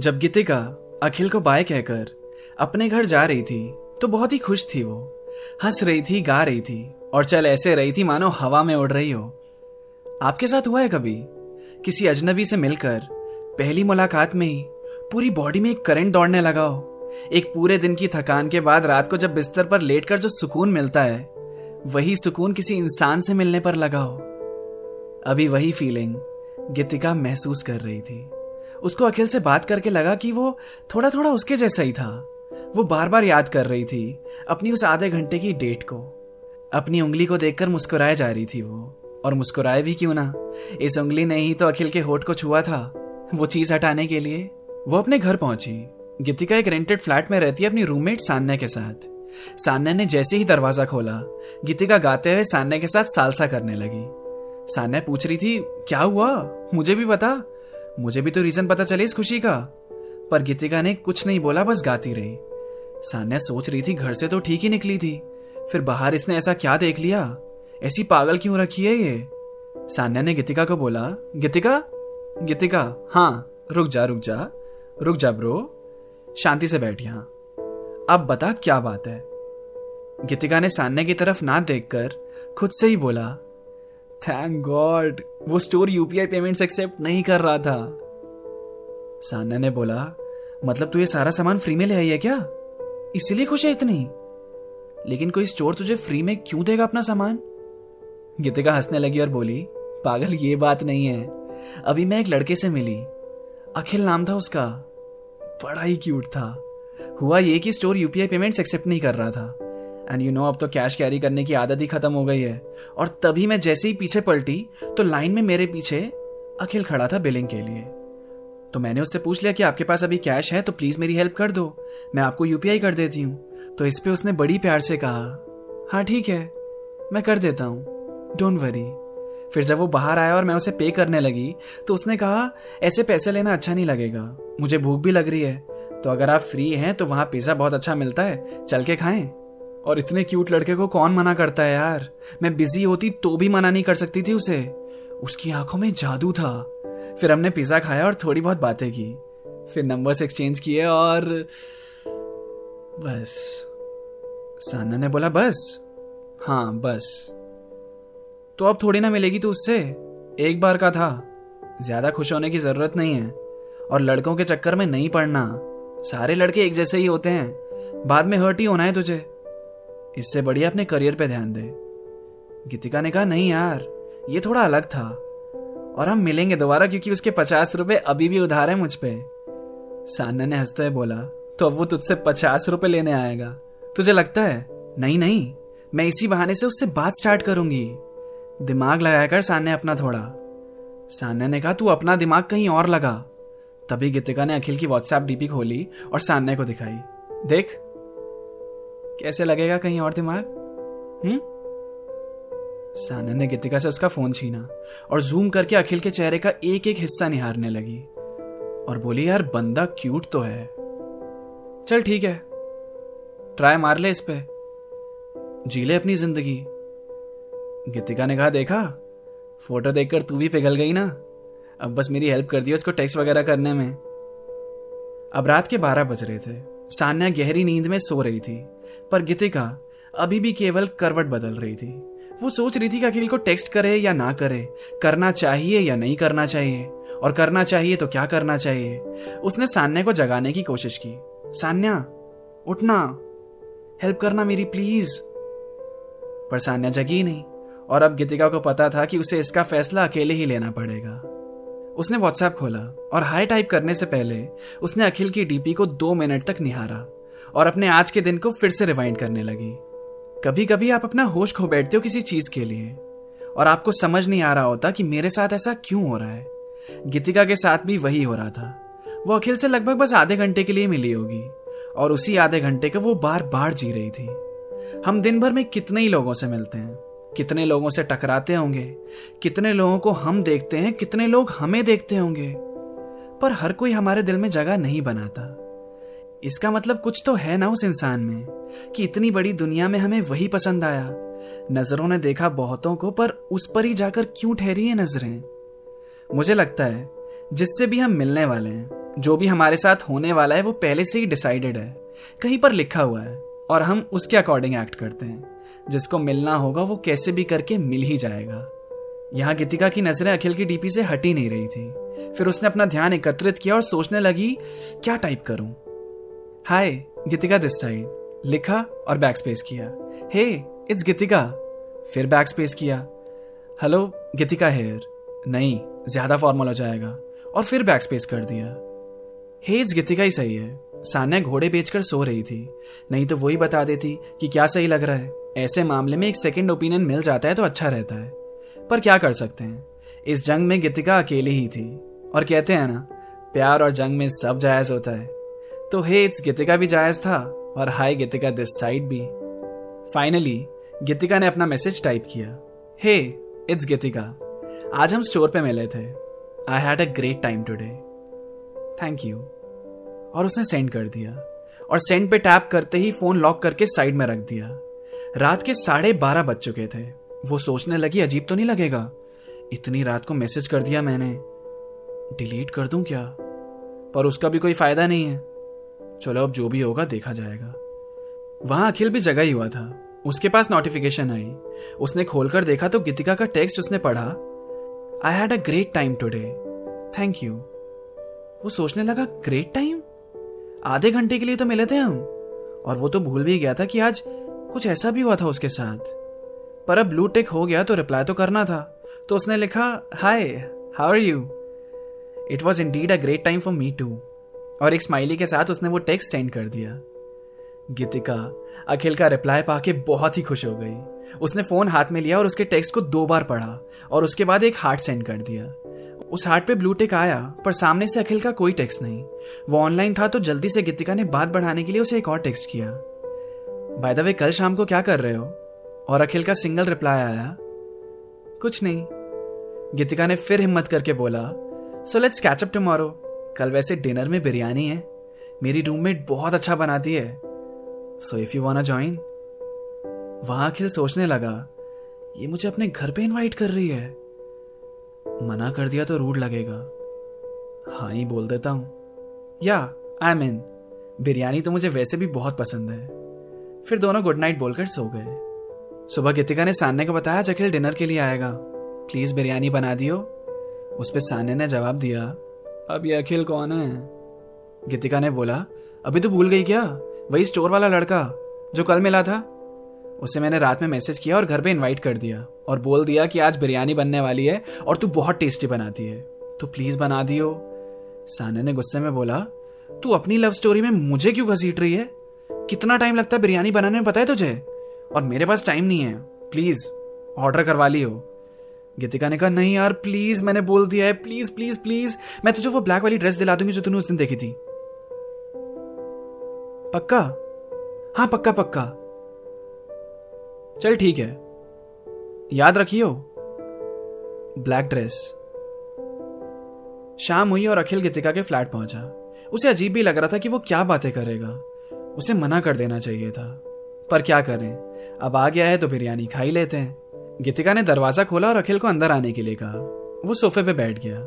जब गीतिका अखिल को बाय कहकर अपने घर जा रही थी तो बहुत ही खुश थी वो। हंस रही थी, गा रही थी, और चल ऐसे रही थी मानो हवा में उड़ रही हो। आपके साथ हुआ है कभी? किसी अजनबी से मिलकर पहली मुलाकात में ही पूरी बॉडी में एक करंट दौड़ने लगा हो। एक पूरे दिन की थकान के बाद रात को जब बिस्तर पर लेटकर जो सुकून मिलता है, वही सुकून किसी इंसान से मिलने पर लगा हो। अभी वही फीलिंग गीतिका महसूस कर रही थी। उसको अखिल से बात करके लगा कि वो थोड़ा थोड़ा उसके जैसा ही था। वो बार बार याद कर रही थी अपनी उस आधे घंटे की डेट को। अपनी उंगली को देखकर मुस्कुराए जा रही थी वो। और मुस्कुराए भी क्यों ना? इस उंगली ने ही तो अखिल के होठ को छुआ था। वो चीज़ हटाने के लिए वो अपने घर पहुँची। गीतिका एक रेंटेड फ्लैट में रहती है अपनी रूममेट सान्या के साथ। सान्या ने जैसे ही दरवाज़ा खोला, गीतिका गाते हुए सान्या के साथ सालसा करने लगी। सान्या पूछ रही थी, क्या हुआ? मुझे भी बता। मुझे भी तो रीजन पता चले इस खुशी का। पर गीतिका ने कुछ नहीं बोला, बस गाती रही। सान्या सोच रही थी, घर से तो ठीक ही निकली थी। फिर बाहर इसने ऐसा क्या देख लिया? ऐसी पागल क्यों रखी है ये? सान्या ने गीतिका को बोला, गीतिका? गीतिका हाँ रुक जा रुक जा रुक जा ब्रो, शांति से बैठ यहाँ। अब बता क्या बात है? गीतिका ने सान्या की तरफ़ ना देखकर खुद से ही बोला थैंक गॉड वो स्टोर यूपीआई पेमेंट्स एक्सेप्ट नहीं कर रहा था। सान्या ने बोला मतलब तू ये सारा सामान फ्री में ले आई है क्या? इसीलिए खुश है इतनी? लेकिन कोई स्टोर तुझे फ्री में क्यों देगा अपना सामान? गीतिका हंसने लगी और बोली, पागल, ये बात नहीं है। अभी मैं एक लड़के से मिली। अखिल नाम था उसका। बड़ा ही क्यूट था। हुआ ये कि स्टोर यूपीआई पेमेंट्स एक्सेप्ट नहीं कर रहा था। एंड यू नो अब तो कैश कैरी करने की आदत ही खत्म हो गई है। और तभी मैं जैसे ही पीछे पलटी तो लाइन में मेरे पीछे अखिल खड़ा था बिलिंग के लिए। तो मैंने उससे पूछ लिया कि आपके पास अभी कैश है तो प्लीज़ मेरी हेल्प कर दो। मैं आपको यूपीआई कर देती हूँ। तो इस पे उसने बड़ी प्यार से कहा हाँ ठीक है, मैं कर देता हूँ। डोंट वरी फिर जब वो बाहर आया और मैं उसे पे करने लगी तो उसने कहा, ऐसे पैसे लेना अच्छा नहीं लगेगा। मुझे भूख भी लग रही है। तो अगर आप फ्री हैं तो वहाँ पिज्जा बहुत अच्छा मिलता है। चल के खाएँ। और इतने क्यूट लड़के को कौन मना करता है यार? मैं बिज़ी होती तो भी मना नहीं कर सकती थी उसे। उसकी आँखों में जादू था। फिर हमने पिज्जा खाया और थोड़ी बहुत बातें की। फिर नंबर्स एक्सचेंज किए और बस। साना ने बोला, बस। हाँ बस। तो अब थोड़ी ना मिलेगी तो उससे। एक बार का था। ज़्यादा खुश होने की ज़रूरत नहीं है। और लड़कों के चक्कर में नहीं पड़ना। सारे लड़के एक जैसे ही होते हैं। बाद में हर्ट ही होना है तुझे। इससे बढ़िया अपने करियर पे ध्यान दे। गीतिका ने कहा, नहीं यार, ये थोड़ा अलग था। और हम मिलेंगे दोबारा क्योंकि उसके पचास रुपए अभी भी उधार है मुझ पे। सान्या ने हँसते हुए बोला तो अब वो तुझसे पचास रुपए लेने आएगा। तुझे लगता है? नहीं नहीं, मैं इसी बहाने से उससे बात स्टार्ट करूँगी। दिमाग लगाया कर सान्या अपना थोड़ा। सान्या ने कहा, तू अपना दिमाग कहीं और लगा। तभी गीतिका ने अखिल की व्हाट्सएप डीपी खोली और सान्या को दिखाई। देख कैसे लगेगा कहीं और दिमाग? हम्म? साना ने गीतिका से उसका फ़ोन छीना और जूम करके अखिल के चेहरे का एक एक हिस्सा निहारने लगी और बोली, यार, बंदा क्यूट तो है। चल, ठीक है। ट्राई मार ले इस पे। जी ले अपनी ज़िंदगी। गीतिका ने कहा, देखा? फ़ोटो देखकर तू भी पिघल गई ना? अब बस मेरी हेल्प कर दी उसको टेक्स्ट वगैरह करने में। अब रात के बारह बज रहे थे। सान्या गहरी नींद में सो रही थी, पर गीतिका अभी भी केवल करवट बदल रही थी। वो सोच रही थी कि अखिल को टेक्स्ट करे या ना करे, करना चाहिए या नहीं करना चाहिए, और करना चाहिए तो क्या करना चाहिए? उसने सान्या को जगाने की कोशिश की। सान्या, उठना हेल्प करना मेरी प्लीज़ पर सान्या जगी नहीं, और अब गीतिका को पता था कि उसे इसका फैसला अकेले ही लेना पड़ेगा। उसने व्हाट्सएप खोला और हाई टाइप करने से पहले उसने अखिल की डीपी को दो मिनट तक निहारा और अपने आज के दिन को फिर से रिवाइंड करने लगी। कभी कभी आप अपना होश खो बैठते हो किसी चीज़ के लिए और आपको समझ नहीं आ रहा होता कि मेरे साथ ऐसा क्यों हो रहा है। गीतिका के साथ भी वही हो रहा था। वो अखिल से लगभग बस आधे घंटे के लिए मिली होगी और उसी आधे घंटे का वो बार बार जी रही थी। हम दिन भर में कितने ही लोगों से मिलते हैं। कितने लोगों से टकराते होंगे, कितने लोगों को हम देखते हैं, कितने लोग हमें देखते होंगे। पर हर कोई हमारे दिल में जगह नहीं बनाता। इसका मतलब कुछ तो है ना उस इंसान में, कि इतनी बड़ी दुनिया में हमें वही पसंद आया। नज़रों ने देखा बहुतों को, पर उस पर ही जाकर क्यों ठहरी है नज़रें? मुझे लगता है, जिससे भी हम मिलने वाले हैं, जो भी हमारे साथ होने वाला है, वो पहले से ही डिसाइडेड है। कहीं पर लिखा हुआ है, और हम उसके अकॉर्डिंग एक्ट करते हैं। जिसको मिलना होगा, वो कैसे भी करके मिल ही जाएगा। यहाँ गीतिका की नज़रें अखिल की डीपी से हटी नहीं रही थी। फिर उसने अपना ध्यान एकत्रित किया और सोचने लगी, क्या टाइप करूँ? हाय गीतिका दिस साइड लिखा और बैक स्पेस किया। Hey it's Geetika. फिर बैक स्पेस किया। हेलो गीतिका हेयर नहीं, ज़्यादा फॉर्मल हो जाएगा। और फिर बैक स्पेस कर दिया। हे इट्स गीतिका ही सही है। सान्या घोड़े बेचकर सो रही थी। नहीं तो वही बता देती कि क्या सही लग रहा है। ऐसे मामले में एक सेकेंड ओपिनियन मिल जाता है तो अच्छा रहता है। पर क्या कर सकते हैं? इस जंग में गीतिका अकेली ही थी। और कहते हैं ना, प्यार और जंग में सब जायज़ होता है। तो हे इट्स गीतिका भी जायज़ था? और हाय, गीतिका दिस साइड भी। फाइनली गीतिका ने अपना मैसेज टाइप किया। Hey it's Geetika. आज हम स्टोर पे मिले थे। I had a great time today thank you और उसने सेंड कर दिया। और सेंड पे टैप करते ही फ़ोन लॉक करके साइड में रख दिया। रात के साढ़े बारह बज चुके थे। वो सोचने लगी, अजीब तो नहीं लगेगा? इतनी रात को मैसेज कर दिया मैंने। डिलीट कर दूँ क्या? पर उसका भी कोई फ़ायदा नहीं है। चलो अब जो भी होगा देखा जाएगा। वहाँ अखिल भी जगह ही हुआ था। उसके पास नोटिफिकेशन आई। उसने खोलकर देखा तो गीतिका का टेक्स्ट उसने पढ़ा। I had a great time today thank you वो सोचने लगा ग्रेट टाइम आधे घंटे के लिए तो मिले थे हम। और वो तो भूल भी गया था कि आज कुछ ऐसा भी हुआ था उसके साथ। पर अब ब्लू टेक हो गया तो रिप्लाई तो करना था। तो उसने लिखा hi how are you it was indeed a great time for me too और एक स्माइली के साथ उसने वो टेक्स्ट सेंड कर दिया। गीतिका, अखिल का रिप्लाई पाके बहुत ही खुश हो गई। उसने फ़ोन हाथ में लिया और उसके टेक्स्ट को दो बार पढ़ा और उसके बाद एक हार्ट सेंड कर दिया। उस हार्ट पे ब्लू टिक आया, पर सामने से अखिल का कोई टेक्स्ट नहीं। वो ऑनलाइन था तो जल्दी से गीतिका ने बात बढ़ाने के लिए उसे एक और टेक्स्ट किया। बाय द वे कल शाम को क्या कर रहे हो? और अखिल का सिंगल रिप्लाई आया। कुछ नहीं। गीतिका ने फिर हिम्मत करके बोला so let's catch up tomorrow कल वैसे डिनर में बिरयानी है। मेरी रूममेट बहुत अच्छा बनाती है। So if you wanna join वहाँ अखिल सोचने लगा, ये मुझे अपने घर पे इनवाइट कर रही है। मना कर दिया तो रूड लगेगा। हाँ ही बोल देता हूँ। या आई मीन बिरयानी तो मुझे वैसे भी बहुत पसंद है। फिर दोनों गुड नाइट बोलकर सो गए। सुबह गीतिका ने सान्या को बताया अखिल डिनर के लिए आएगा। प्लीज़ बिरयानी बना दियो। उस पर सान्या ने जवाब दिया, अब ये अखिल कौन है? गीतिका ने बोला, अभी तो भूल गई क्या? वही स्टोर वाला लड़का, जो कल मिला था? उसे मैंने रात में मैसेज किया और घर पे इनवाइट कर दिया और बोल दिया कि आज बिरयानी बनने वाली है और तू बहुत टेस्टी बनाती है। तो प्लीज़ बना दियो। साने ने गुस्से में बोला, तू अपनी लव स्टोरी में मुझे क्यों घसीट रही है? कितना टाइम लगता है बिरयानी बनाने में, पता है तुझे? और मेरे पास टाइम नहीं है। प्लीज़ ऑर्डर करवा ली हो गीतिका ने कहा, नहीं यार प्लीज़ मैंने बोल दिया है। प्लीज़ प्लीज़ प्लीज़ मैं तुझे वो ब्लैक वाली ड्रेस दिला दूँगी जो तूने उस दिन देखी थी। पक्का? हाँ पक्का पक्का। चल ठीक है। याद रखियो ब्लैक ड्रेस शाम हुई और अखिल गीतिका के फ्लैट पहुँचा। उसे अजीब भी लग रहा था कि वो क्या बातें करेगा। उसे मना कर देना चाहिए था। पर क्या करें? अब आ गया है तो बिरयानी खा ही लेते हैं। गीतिका ने दरवाज़ा खोला और अखिल को अंदर आने के लिए कहा। वो सोफे पे बैठ गया।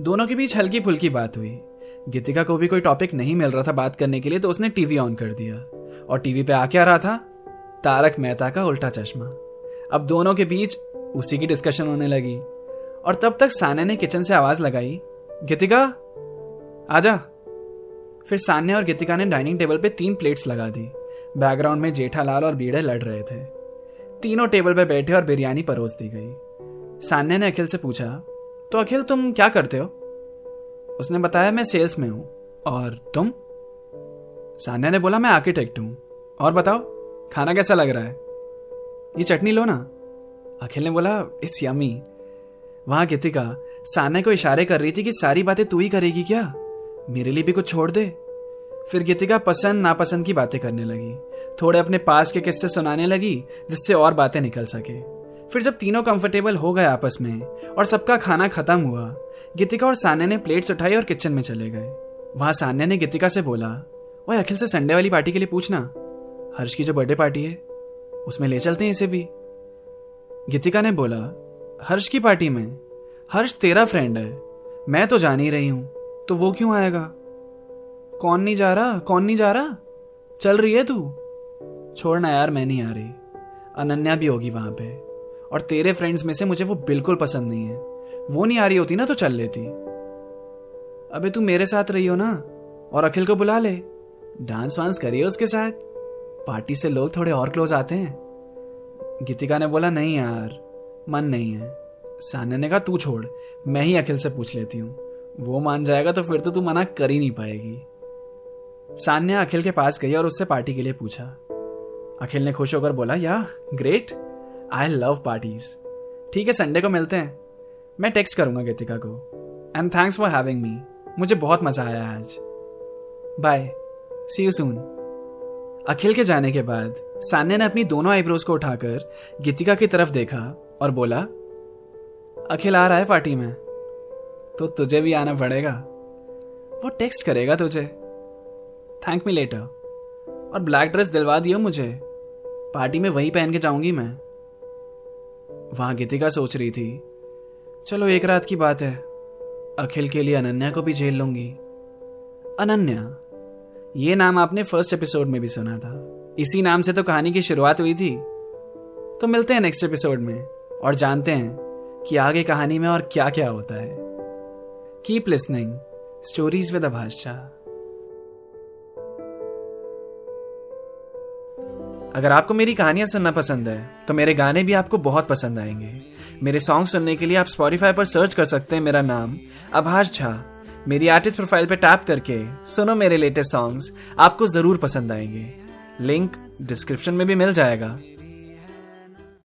दोनों के बीच हल्की फुल्की बात हुई। गीतिका को भी कोई टॉपिक नहीं मिल रहा था बात करने के लिए तो उसने टीवी ऑन कर दिया। और टीवी पे आ क्या रहा था? तारक मेहता का उल्टा चश्मा। अब दोनों के बीच उसी की डिस्कशन होने लगी। और तब तक सान्या ने किचन से आवाज़ लगाई, गीतिका आजा फिर सान्या और गीतिका ने डाइनिंग टेबल पे तीन प्लेट्स लगा दी। बैकग्राउंड में जेठालाल और बीड़े लड़ रहे थे। तीनों टेबल पे बैठे और बिरयानी परोस दी गई। सान्या ने अखिल से पूछा तो अखिल, तुम क्या करते हो? उसने बताया, मैं सेल्स में हूँ। और तुम? सान्या ने बोला, मैं आर्किटेक्ट हूँ। और बताओ, खाना कैसा लग रहा है? ये चटनी लो ना। अखिल ने बोला, इट्स यमी वहाँ गीतिका सान्या को इशारे कर रही थी कि सारी बातें तू ही करेगी क्या? मेरे लिए भी कुछ छोड़ दे। फिर गीतिका पसंद नापसंद की बातें करने लगी। थोड़े अपने पास के किस्से सुनाने लगी, जिससे और बातें निकल सके। फिर जब तीनों कंफर्टेबल हो गए आपस में, और सबका खाना खत्म हुआ, गीतिका और सान्या ने प्लेट्स उठाई और किचन में चले गए। वहाँ सान्या ने गीतिका से बोला, ओए, अखिल से संडे वाली पार्टी के लिए पूछना। हर्ष की जो बर्थडे पार्टी है, उसमें ले चलते हैं इसे भी। गीतिका ने बोला, हर्ष की पार्टी में? हर्ष तेरा फ्रेंड है। मैं तो जान ही रही हूँ। तो वो क्यों आएगा? कौन नहीं जा रहा? कौन नहीं जा रहा? चल रही है तू? छोड़ना यार, मैं नहीं आ रही। अनन्या भी होगी वहाँ पे। और तेरे फ्रेंड्स में से मुझे वो बिल्कुल पसंद नहीं है। वो नहीं आ रही होती ना तो चल लेती। अबे तू मेरे साथ रही हो ना? और अखिल को बुला ले। डांस वांस करिए उसके साथ। पार्टी से लोग थोड़े और क्लोज आते हैं। गीतिका ने बोला, नहीं यार, मन नहीं है। सान्या ने कहा, तू छोड़, मैं ही अखिल से पूछ लेती हूँ। वो मान जाएगा तो फिर तो तू मना कर ही नहीं पाएगी। सान्या अखिल के पास गई और उससे पार्टी के लिए पूछा। अखिल ने खुश होकर बोला, या ग्रेट आई लव पार्टीज़ ठीक है संडे को मिलते हैं। मैं टेक्स्ट करूँगा गीतिका को। And thanks for having me मुझे बहुत मज़ा आया आज। Bye see you soon Akhil के जाने के बाद, सान्या ने अपनी दोनों आईब्रोज को उठाकर गीतिका की तरफ़ देखा और बोला, अखिल आ रहा है पार्टी में। तो तुझे भी आना पड़ेगा। वो टेक्स्ट करेगा तुझे। थैंक मी लेटर और ब्लैक ड्रेस दिलवा दियो मुझे। पार्टी में वही पहन के जाऊँगी मैं। वहाँ गीतिका सोच रही थी। चलो एक रात की बात है। अखिल के लिए अनन्या को भी झेल लूँगी। अनन्या, ये नाम आपने फ़र्स्ट एपिसोड में भी सुना था। इसी नाम से तो कहानी की शुरुआत हुई थी। तो मिलते हैं नेक्स्ट एपिसोड में। और जानते हैं कि आगे कहानी में और क्या क्या होता है। कीप लिसनिंग स्टोरीज विद भाषा अगर आपको मेरी कहानियाँ सुनना पसंद है तो मेरे गाने भी आपको बहुत पसंद आएँगे। मेरे सॉन्ग सुनने के लिए आप स्पॉटिफाई पर सर्च कर सकते हैं मेरा नाम आभाष झा मेरी आर्टिस्ट प्रोफ़ाइल पर टैप करके सुनो मेरे लेटेस्ट सॉन्ग्स आपको ज़रूर पसंद आएँगे। लिंक डिस्क्रिप्शन में भी मिल जाएगा।